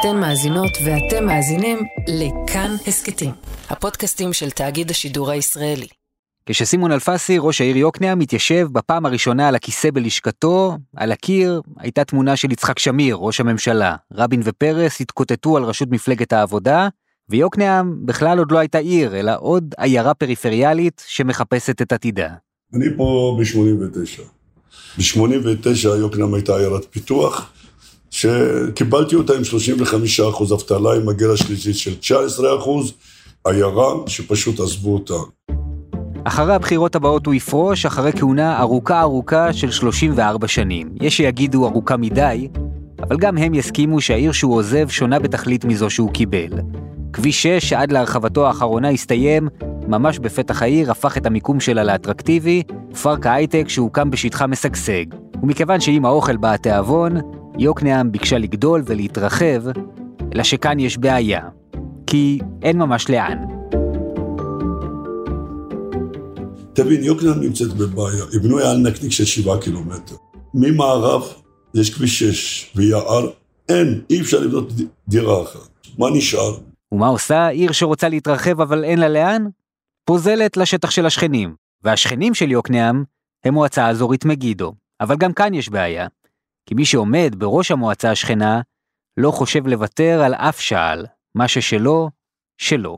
אתן מאזינות ואתם מאזינים לכאן הסכתים, הפודקאסטים של תאגיד השידור הישראלי. כשסימון אלפסי, ראש העיר יוקנעם, מתיישב בפעם הראשונה על הכיסא בלשכתו, על הקיר הייתה תמונה של יצחק שמיר, ראש הממשלה. רבין ופרס התקוטטו על ראשות מפלגת העבודה, ויוקנעם בכלל עוד לא הייתה עיר, אלא עוד עיירה פריפריאלית שמחפשת את עתידה. אני פה ב-89. ב-89 יוקנעם הייתה עיירת פיתוח, שקיבלתי אותה עם 35 אחוז אבטלה, עם הגירה שלישית של 19 אחוז, עיירה שפשוט עזבו אותה. אחרי הבחירות הבאות הוא יפרוש, אחרי כהונה ארוכה ארוכה של 34 שנים. יש שיגידו ארוכה מדי, אבל גם הם יסכימו שהעיר שהוא עוזב שונה בתכלית מזו שהוא קיבל. כביש 6, שעד להרחבתו האחרונה הסתיים, ממש בפתח העיר הפך את המיקום שלה לאטרקטיבי, פארק ההייטק שהוקם בשטחה משגשג. ומכיוון שעם האוכל בא התיאבון, יוקנעם ביקשה לגדול ולהתרחב, אלא שכאן יש בעיה. כי אין ממש לאן. תבין, יוקנעם נמצאת בבעיה, היא בנויה על נקניק של שבעה קילומטר. ממערב יש כביש 6 ויער, אין, אי אפשר לבנות דירה אחת. מה נשאר? ומה עושה עיר שרוצה להתרחב אבל אין לה לאן? פוזלת לשטח של השכנים, והשכנים של יוקנעם הם מועצה אזורית מגידו. אבל גם כאן יש בעיה, כי מי שעומד בראש המועצה השכנה לא חושב לוותר על אף שעל, מה ששלו, שלו.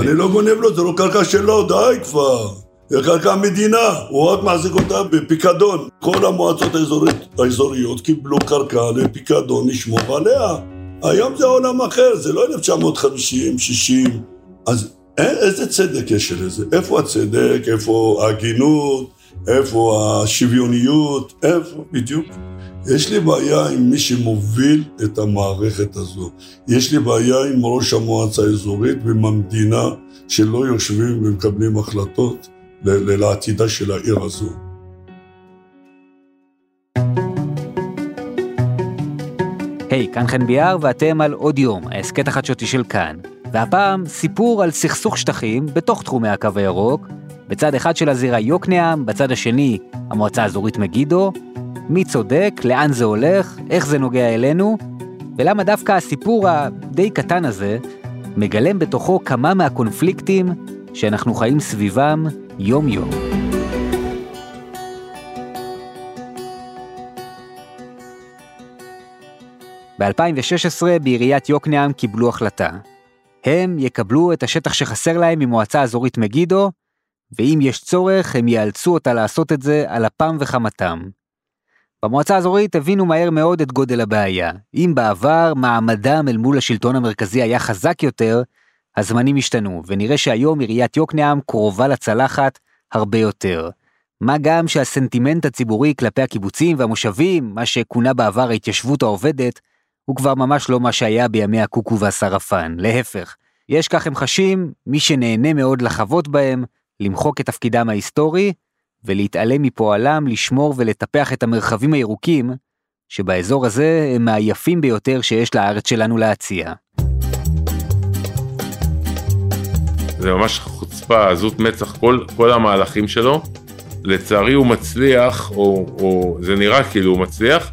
אני לא גונב לו, זה לא קרקע שלו, די כבר. זה קרקע המדינה, הוא רק מחזיק אותה בפיקדון. כל המועצות האזורית, האזוריות קיבלו קרקע לפיקדון לשמור עליה. היום זה עולם אחר, זה לא 1950, 60. אז איזה צדק יש לזה? איפה הצדק? איפה ההגינות? איפה השוויוניות? איפה? בדיוק. יש לי בעיה עם מי שמוביל את המערכת הזו. יש לי בעיה עם ראש המועצה האזורית ועם המדינה שלא יושבים ומקבלים החלטות לעתידה של העיר הזו. היי, hey, כאן חן ביאר ואתם על עוד יום, ההסכת החדשותי של כאן. והפעם סיפור על סכסוך שטחים בתוך תחומי הקו הירוק, בצד אחד של הזירה יוקנעם, בצד השני המועצה האזורית מגידו, מי צודק, לאן זה הולך, איך זה נוגע אלינו, ולמה דווקא הסיפור הדי קטן הזה מגלם בתוכו כמה מהקונפליקטים שאנחנו חיים סביבם יום-יום. ב-2016 בעיריית יוקנעם קיבלו החלטה. הם יקבלו את השטח שחסר להם ממועצה אזורית מגידו, ואם יש צורך הם יאלצו אותה לעשות את זה על אפם וחמתם. במועצה האזורית הבינו מהר מאוד את גודל הבעיה. אם בעבר מעמדם אל מול השלטון המרכזי היה חזק יותר, הזמנים השתנו, ונראה שהיום עיריית יוקנעם קרובה לצלחת הרבה יותר. מה גם שהסנטימנט הציבורי כלפי הקיבוצים והמושבים, מה שכונה בעבר ההתיישבות העובדת, הוא כבר ממש לא מה שהיה בימי הקוקו והשרפן, להפך. יש כך הם חשים, מי שנהנה מאוד לחוות בהם, למחוק את תפקידם ההיסטורי, ולהתעלם מפועלם לשמור ולטפח את המרחבים הירוקים, שבאזור הזה הם מהיפים ביותר שיש לארץ שלנו להציע. זה ממש חוצפה, עזות מצח, כל, כל המהלכים שלו. לצערי הוא מצליח, או, או זה נראה כאילו הוא מצליח,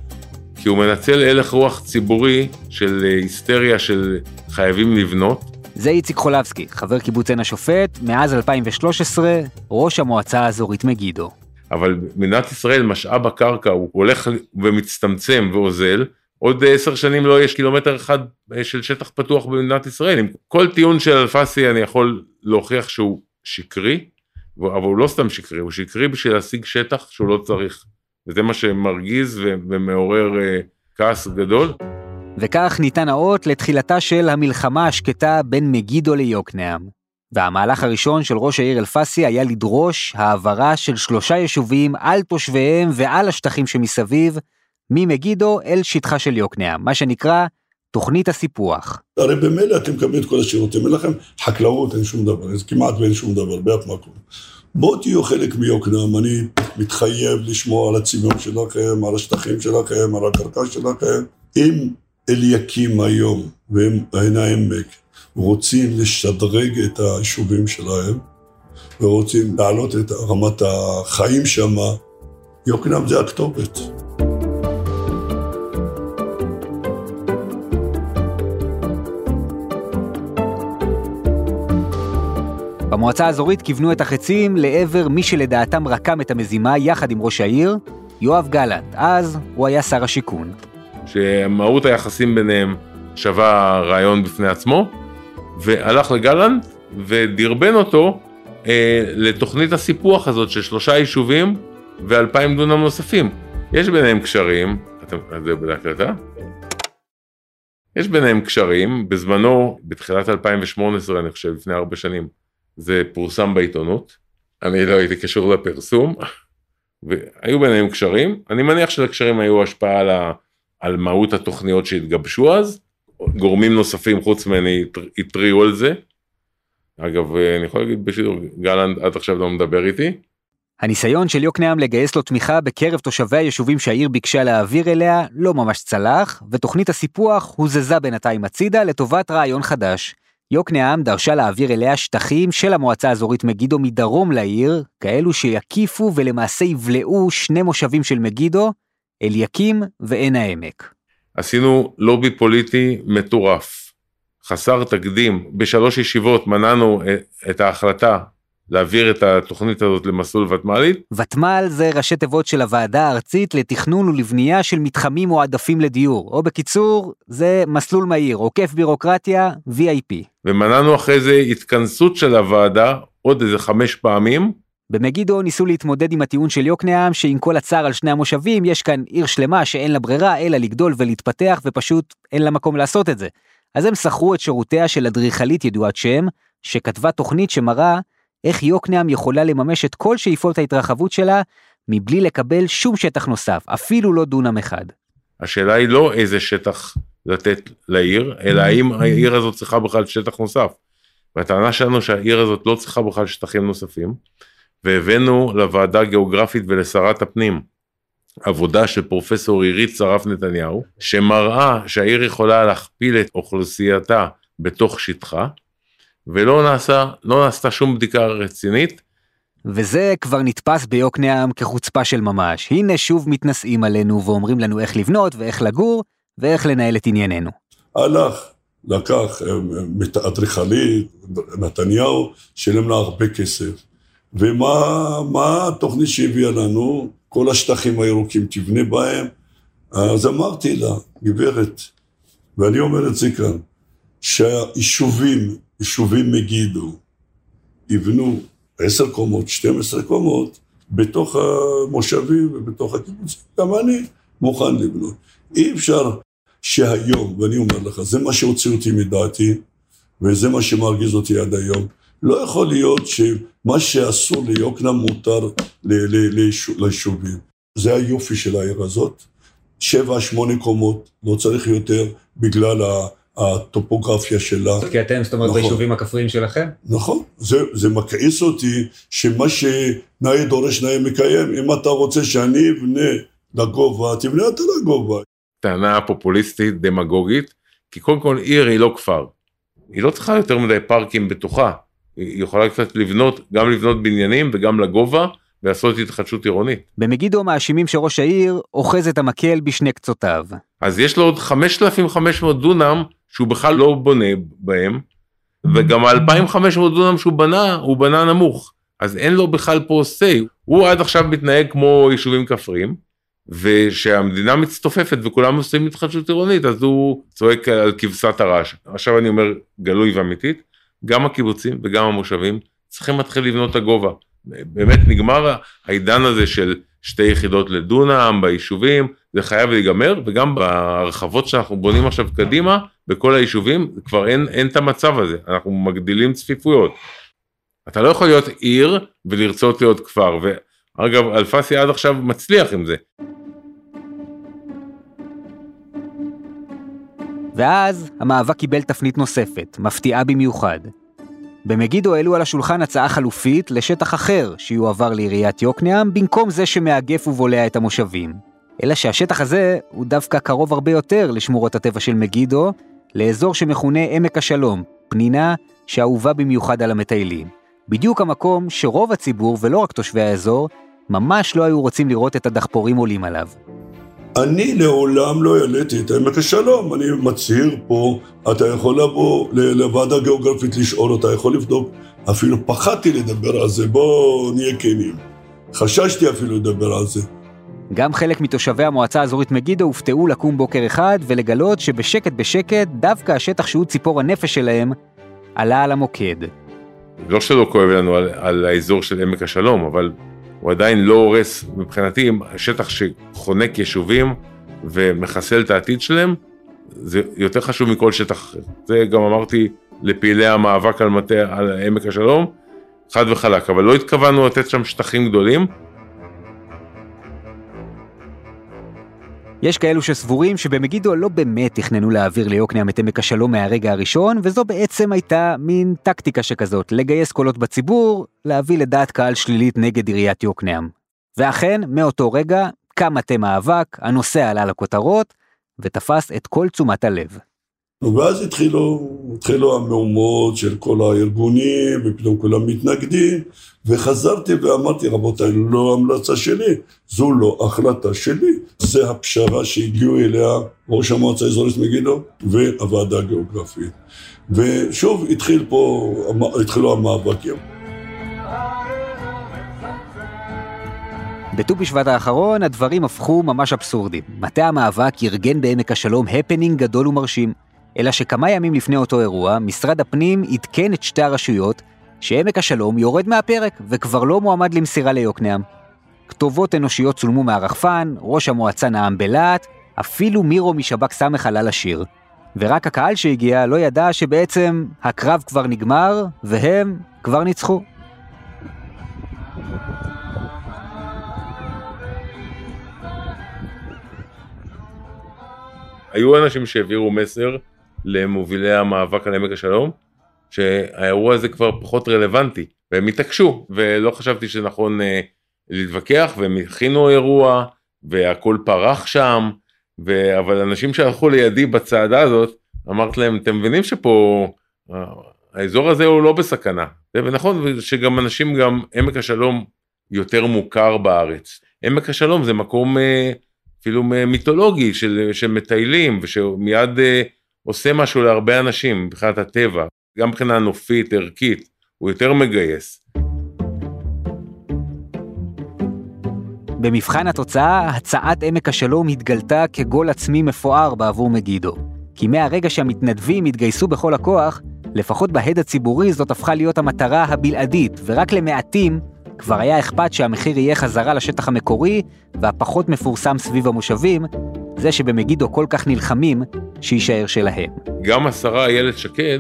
כי הוא מנצל הלך רוח ציבורי של היסטריה של חייבים לבנות, זה איציק חולבסקי, חבר קיבוץ עין השופט, מאז 2013, ראש המועצה האזורית מגידו. אבל מדינת ישראל, משאב הקרקע הוא הולך ומצטמצם ואוזל, עוד עשר שנים לא יש קילומטר אחד של שטח פתוח במדינת ישראל. עם כל טיעון של אלפסי אני יכול להוכיח שהוא שקרי, אבל הוא לא סתם שקרי, הוא שקרי בשביל להשיג שטח שהוא לא צריך. וזה מה שמרגיז ומעורר uh, כעס גדול. וכך ניתן האות לתחילתה של המלחמה השקטה בין מגידו ליוקנעם. והמהלך הראשון של ראש העיר אלפסי היה לדרוש העברה של שלושה יישובים על תושביהם ועל השטחים שמסביב, ממגידו אל שטחה של יוקנעם, מה שנקרא תוכנית הסיפוח. הרי במילא אתם מקבלים את כל השירותים, אין לכם חקלאות, אין שום דבר, כמעט ואין שום דבר באף מקום. בואו תהיו חלק מיוקנעם, אני מתחייב לשמור על הצביון שלכם, על השטחים שלכם, על הקרקע שלכם. אם אליקים היום והם עין העמק רוצים לשדרג את היישובים שלהם ורוצים להעלות את רמת החיים שם, יוקנעם זה הכתובת. במועצה האזורית כיוונו את החצים לעבר מי שלדעתם רקם את המזימה יחד עם ראש העיר, יואב גלנט. אז הוא היה שר השיכון. שמהות היחסים ביניהם שווה רעיון בפני עצמו, והלך לגלנט ודרבן אותו אה, לתוכנית הסיפוח הזאת של שלושה יישובים ואלפיים דונם נוספים. יש ביניהם קשרים, אתם, זה בהקלטה? יש ביניהם קשרים, בזמנו, בתחילת 2018, אני חושב, לפני ארבע שנים, זה פורסם בעיתונות, אני לא הייתי קשור לפרסום, והיו ביניהם קשרים, אני מניח שלקשרים היו השפעה על, ה, על מהות התוכניות שהתגבשו אז, גורמים נוספים חוץ ממני התריעו על זה. אגב, אני יכול להגיד בשידור, גלנט עד עכשיו לא מדבר איתי. הניסיון של יוקנעם לגייס לו תמיכה בקרב תושבי היישובים שהעיר ביקשה להעביר אליה לא ממש צלח, ותוכנית הסיפוח הוזזה בינתיים הצידה לטובת רעיון חדש. יוקנעם דרשה להעביר אליה שטחים של המועצה האזורית מגידו מדרום לעיר, כאלו שיקיפו ולמעשה יבלעו שני מושבים של מגידו, אליקים ועין העמק. עשינו לובי פוליטי מטורף, חסר תקדים, בשלוש ישיבות מנענו את ההחלטה להעביר את התוכנית הזאת למסלול ותמ"לית. ותמ"ל זה ראשי תיבות של הוועדה הארצית לתכנון ולבנייה של מתחמים מועדפים לדיור, או בקיצור, זה מסלול מהיר, עוקף בירוקרטיה, VIP. ומנענו אחרי זה התכנסות של הוועדה עוד איזה חמש פעמים. במגידו ניסו להתמודד עם הטיעון של יוקנעם שעם כל הצער על שני המושבים יש כאן עיר שלמה שאין לה ברירה אלא לגדול ולהתפתח ופשוט אין לה מקום לעשות את זה. אז הם שכרו את שירותיה של אדריכלית ידועת שם, שכתבה תוכנית שמראה איך יוקנעם יכולה לממש את כל שאיפות ההתרחבות שלה מבלי לקבל שום שטח נוסף, אפילו לא דונם אחד. השאלה היא לא איזה שטח לתת לעיר, אלא האם העיר הזאת צריכה בכלל שטח נוסף. והטענה שלנו שהעיר הזאת לא צריכה בכלל שטחים נוספים, והבאנו לוועדה הגיאוגרפית ולשרת הפנים עבודה של פרופסור עירית שרף נתניהו, שמראה שהעיר יכולה להכפיל את אוכלוסייתה בתוך שטחה, ולא נעשה, לא נעשתה שום בדיקה רצינית. וזה כבר נתפס ביוקנעם כחוצפה של ממש. הנה שוב מתנשאים עלינו ואומרים לנו איך לבנות ואיך לגור ואיך לנהל את ענייננו. הלך, לקח אה, אדריכלית, נתניהו, שילם לה הרבה כסף. ומה התוכנית שהביאה לנו? כל השטחים הירוקים תבנה בהם. אז אמרתי לה, גברת, ואני אומר את זה כאן, שהיישובים יישובים מגידו, יבנו עשר קומות, 12 קומות, בתוך המושבים ובתוך הקיבוצים. גם אני מוכן לבנות. אי אפשר שהיום, ואני אומר לך, זה מה שהוציא אותי מדעתי, וזה מה שמרגיז אותי עד היום. לא יכול להיות שמה שאסור ליוקנעם מותר ליישובים. זה היופי של העיר הזאת. שבע, שמונה קומות, לא צריך יותר, בגלל הטופוגרפיה שלה. כי אתם, זאת אומרת, נכון. ביישובים הכפריים שלכם? נכון, זה, זה מכעיס אותי שמה שנאה דורש נאה מקיים, אם אתה רוצה שאני אבנה לגובה, תבנה אתה לגובה. טענה פופוליסטית, דמגוגית, כי קודם כל עיר היא לא כפר. היא לא צריכה יותר מדי פארקים בתוכה. היא יכולה קצת לבנות, גם לבנות בניינים וגם לגובה, לעשות התחדשות עירונית. במגידו מאשימים שראש העיר אוחז את המקל בשני קצותיו. אז יש לו עוד 5,500 דונם שהוא בכלל לא בונה בהם, וגם ה-2,500 דונם שהוא בנה, הוא בנה נמוך. אז אין לו בכלל פה say. הוא עד עכשיו מתנהג כמו יישובים כפריים, ושהמדינה מצטופפת וכולם עושים התחדשות עירונית, אז הוא צועק על כבשת הרש. עכשיו אני אומר גלוי ואמיתית, גם הקיבוצים וגם המושבים צריכים להתחיל לבנות את הגובה. באמת נגמר העידן הזה של שתי יחידות לדונם ביישובים, זה חייב להיגמר, וגם בהרחבות שאנחנו בונים עכשיו קדימה, בכל היישובים, כבר אין, אין את המצב הזה, אנחנו מגדילים צפיפויות. אתה לא יכול להיות עיר ולרצות להיות כפר, ואגב, אלפסי עד עכשיו מצליח עם זה. ואז המאבק קיבל תפנית נוספת, מפתיעה במיוחד. במגידו העלו על השולחן הצעה חלופית לשטח אחר שיועבר לעיריית יוקנעם במקום זה שמאגף ובולע את המושבים. אלא שהשטח הזה הוא דווקא קרוב הרבה יותר לשמורות הטבע של מגידו, לאזור שמכונה עמק השלום, פנינה שאהובה במיוחד על המטיילים. בדיוק המקום שרוב הציבור, ולא רק תושבי האזור, ממש לא היו רוצים לראות את הדחפורים עולים עליו. אני לעולם לא העליתי את עמק השלום, אני מצהיר פה, אתה יכול לבוא לוועדה גיאוגרפית לשאול, אתה יכול לבדוק, אפילו פחדתי לדבר על זה, בואו נהיה כנים. חששתי אפילו לדבר על זה. גם חלק מתושבי המועצה האזורית מגידו הופתעו לקום בוקר אחד ולגלות שבשקט בשקט דווקא השטח שהוא ציפור הנפש שלהם עלה על המוקד. לא שלא כואב לנו על, על האזור של עמק השלום, אבל הוא עדיין לא הורס מבחינתי שטח שחונק יישובים ומחסל את העתיד שלהם, זה יותר חשוב מכל שטח אחר. זה גם אמרתי לפעילי המאבק על מטה, על עמק השלום, חד וחלק, אבל לא התכוונו לתת שם שטחים גדולים, יש כאלו שסבורים שבמגידו לא באמת תכננו להעביר ליוקנעם את עמק השלום מהרגע הראשון, וזו בעצם הייתה מין טקטיקה שכזאת, לגייס קולות בציבור, להביא לדעת קהל שלילית נגד עיריית יוקנעם. ואכן, מאותו רגע קם מטה מאבק, הנושא עלה לכותרות, ותפס את כל תשומת הלב. ואז התחילו, התחילו המהומות של כל הארגונים, ופתאום כולם מתנגדים, וחזרתי ואמרתי, רבותיי, לא המלצה שלי, זו לא החלטה שלי, זה הפשרה שהגיעו אליה ראש המועצה האזורית מגידו והוועדה הגיאוגרפית. ושוב התחיל פה, התחילו המאבקים. בט"ו בשבט האחרון הדברים הפכו ממש אבסורדים. מטה המאבק ארגן בעמק השלום הפנינג גדול ומרשים. אלא שכמה ימים לפני אותו אירוע, משרד הפנים עדכן את שתי הרשויות שעמק השלום יורד מהפרק וכבר לא מועמד למסירה ליוקנעם. כתובות אנושיות צולמו מהרחפן, ראש המועצה נאם בלהט, אפילו מירו משב"כ ס' עלה לשיר. ורק הקהל שהגיע לא ידע שבעצם הקרב כבר נגמר, והם כבר ניצחו. היו אנשים שהעבירו מסר למובילי המאבק על עמק השלום, שהאירוע הזה כבר פחות רלוונטי, והם התעקשו, ולא חשבתי שנכון אה, להתווכח, והם הכינו אירוע, והכל פרח שם, ו... אבל אנשים שהלכו לידי בצעדה הזאת, אמרתי להם, אתם מבינים שפה, אה, האזור הזה הוא לא בסכנה. ונכון שגם אנשים, גם עמק השלום יותר מוכר בארץ. עמק השלום זה מקום אה, אפילו מיתולוגי של, של מטיילים, ושמיד אה, עושה משהו להרבה אנשים מבחינת הטבע, גם מבחינה נופית, ערכית, הוא יותר מגייס. במבחן התוצאה, הצעת עמק השלום התגלתה כגול עצמי מפואר בעבור מגידו. כי מהרגע שהמתנדבים התגייסו בכל הכוח, לפחות בהד הציבורי זאת הפכה להיות המטרה הבלעדית, ורק למעטים כבר היה אכפת שהמחיר יהיה חזרה לשטח המקורי, והפחות מפורסם סביב המושבים, זה שבמגידו כל כך נלחמים, שיישאר שלהם. גם השרה איילת שקד,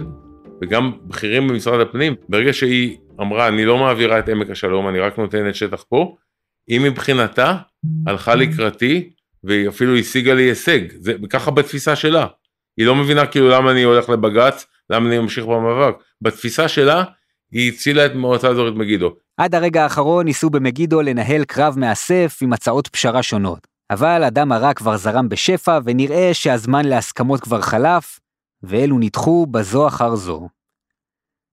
וגם בכירים במשרד הפנים, ברגע שהיא אמרה, אני לא מעבירה את עמק השלום, אני רק נותנת שטח פה, היא מבחינתה הלכה לקראתי, והיא אפילו השיגה לי הישג, זה ככה בתפיסה שלה. היא לא מבינה כאילו למה אני הולך לבג"ץ, למה אני ממשיך במאבק. בתפיסה שלה, היא הצילה את מועצה אזורית מגידו. עד הרגע האחרון ניסו במגידו לנהל קרב מאסף עם הצעות פשרה שונות. אבל הדם הרע כבר זרם בשפע, ונראה שהזמן להסכמות כבר חלף, ואלו נדחו בזו אחר זו.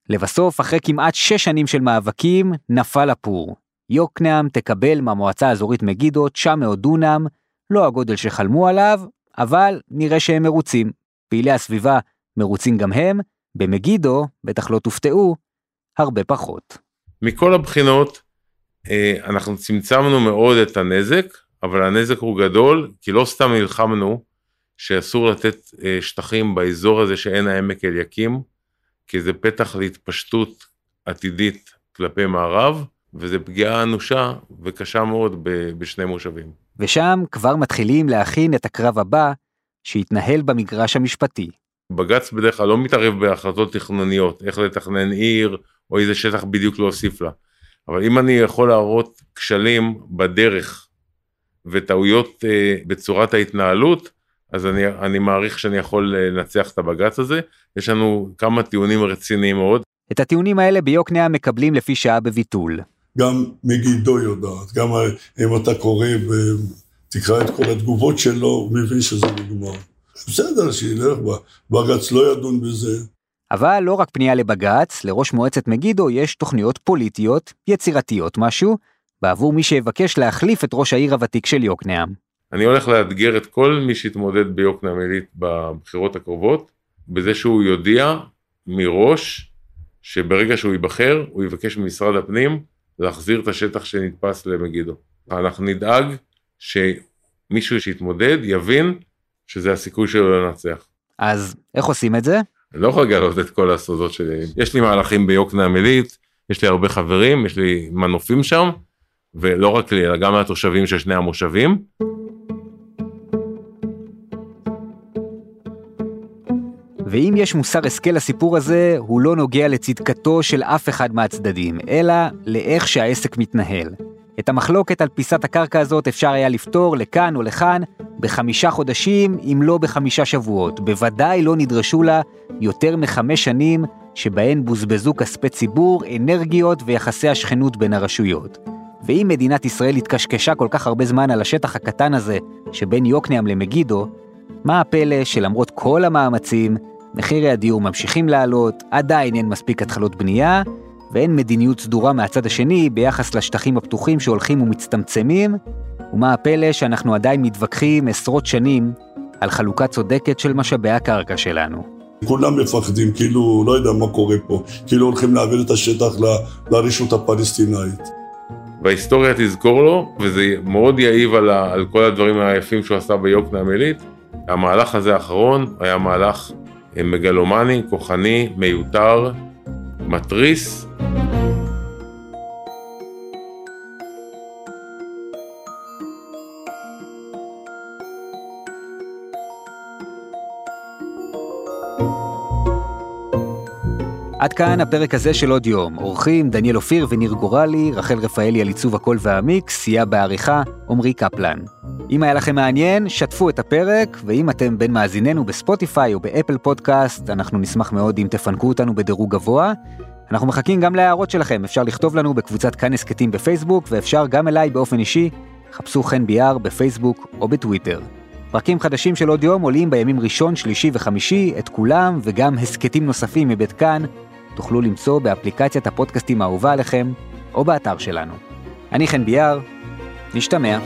לבסוף, אחרי כמעט שש שנים של מאבקים, נפל הפור. יוקנעם תקבל מהמועצה האזורית מגידו 900 דונם, לא הגודל שחלמו עליו, אבל נראה שהם מרוצים. פעילי הסביבה מרוצים גם הם, במגידו, בטח לא תופתעו, הרבה פחות. מכל הבחינות, אה, אנחנו צמצמנו מאוד את הנזק, אבל הנזק הוא גדול, כי לא סתם נלחמנו שאסור לתת אה, שטחים באזור הזה שאין העמק אליקים, כי זה פתח להתפשטות עתידית כלפי מערב, וזה פגיעה אנושה וקשה מאוד בשני מושבים. ושם כבר מתחילים להכין את הקרב הבא, שיתנהל במגרש המשפטי. בג"ץ בדרך כלל לא מתערב בהחלטות תכנוניות, איך לתכנן עיר, או איזה שטח בדיוק להוסיף לה. אבל אם אני יכול להראות כשלים בדרך וטעויות אה, בצורת ההתנהלות, אז אני, אני מעריך שאני יכול אה, לנצח את הבג"ץ הזה. יש לנו כמה טיעונים רציניים מאוד. את הטיעונים האלה ביוקנעם מקבלים לפי שעה בביטול. גם מגידו יודעת, גם אם אתה קורא ותקרא את כל התגובות שלו, הוא מבין שזה נגמר. בסדר, שילך, בג"ץ לא ידון בזה. אבל לא רק פנייה לבג"ץ, לראש מועצת מגידו יש תוכניות פוליטיות, יצירתיות משהו, בעבור מי שיבקש להחליף את ראש העיר הוותיק של יוקנעם. אני הולך לאתגר את כל מי שיתמודד ביוקנעם עילית בבחירות הקרובות, בזה שהוא יודיע מראש שברגע שהוא ייבחר, הוא יבקש ממשרד הפנים להחזיר את השטח שנתפס למגידו. אנחנו נדאג שמישהו שיתמודד יבין שזה הסיכוי שלו לנצח. אז איך עושים את זה? אני לא יכול לגלות את כל הסודות שלי. יש לי מהלכים ביוקנעם עילית, יש לי הרבה חברים, יש לי מנופים שם, ולא רק לי, אלא גם לתושבים של שני המושבים. ואם יש מוסר השכל לסיפור הזה, הוא לא נוגע לצדקתו של אף אחד מהצדדים, אלא לאיך שהעסק מתנהל. את המחלוקת על פיסת הקרקע הזאת אפשר היה לפתור לכאן או לכאן בחמישה חודשים, אם לא בחמישה שבועות. בוודאי לא נדרשו לה יותר מחמש שנים שבהן בוזבזו כספי ציבור, אנרגיות ויחסי השכנות בין הרשויות. ואם מדינת ישראל התקשקשה כל כך הרבה זמן על השטח הקטן הזה שבין יוקנעם למגידו, מה הפלא שלמרות כל המאמצים, מחירי הדיור ממשיכים לעלות, עדיין אין מספיק התחלות בנייה, ואין מדיניות סדורה מהצד השני ביחס לשטחים הפתוחים שהולכים ומצטמצמים, ומה הפלא שאנחנו עדיין מתווכחים עשרות שנים על חלוקה צודקת של משאבי הקרקע שלנו. כולם מפחדים, כאילו, לא יודע מה קורה פה, כאילו הולכים להעביר את השטח לרשות הפלסטינאית. וההיסטוריה תזכור לו, וזה מאוד יעיב על, ה, על כל הדברים היפים שהוא עשה ביוקנעם עילית. המהלך הזה האחרון היה מהלך מגלומני, כוחני, מיותר, מתריס. עד כאן הפרק הזה של עוד יום. אורחים דניאל אופיר וניר גורלי, רחל רפאלי על עיצוב הקול והמיקס, סייע בעריכה, עמרי קפלן. אם היה לכם מעניין, שתפו את הפרק, ואם אתם בין מאזיננו בספוטיפיי או באפל פודקאסט, אנחנו נשמח מאוד אם תפנקו אותנו בדירוג גבוה. אנחנו מחכים גם להערות שלכם, אפשר לכתוב לנו בקבוצת כאן הסכתים בפייסבוק, ואפשר גם אליי באופן אישי, חפשו חן ביאר בפייסבוק או בטוויטר. פרקים חדשים של עוד יום עולים בימים ראשון, שלישי וחמישי, את כולם וגם הסכתים נוספים מבית כאן, תוכלו למצוא באפליקציית הפודקאסטים האהובה עליכם, או באתר שלנו. אני חן ביאר, נשתמע.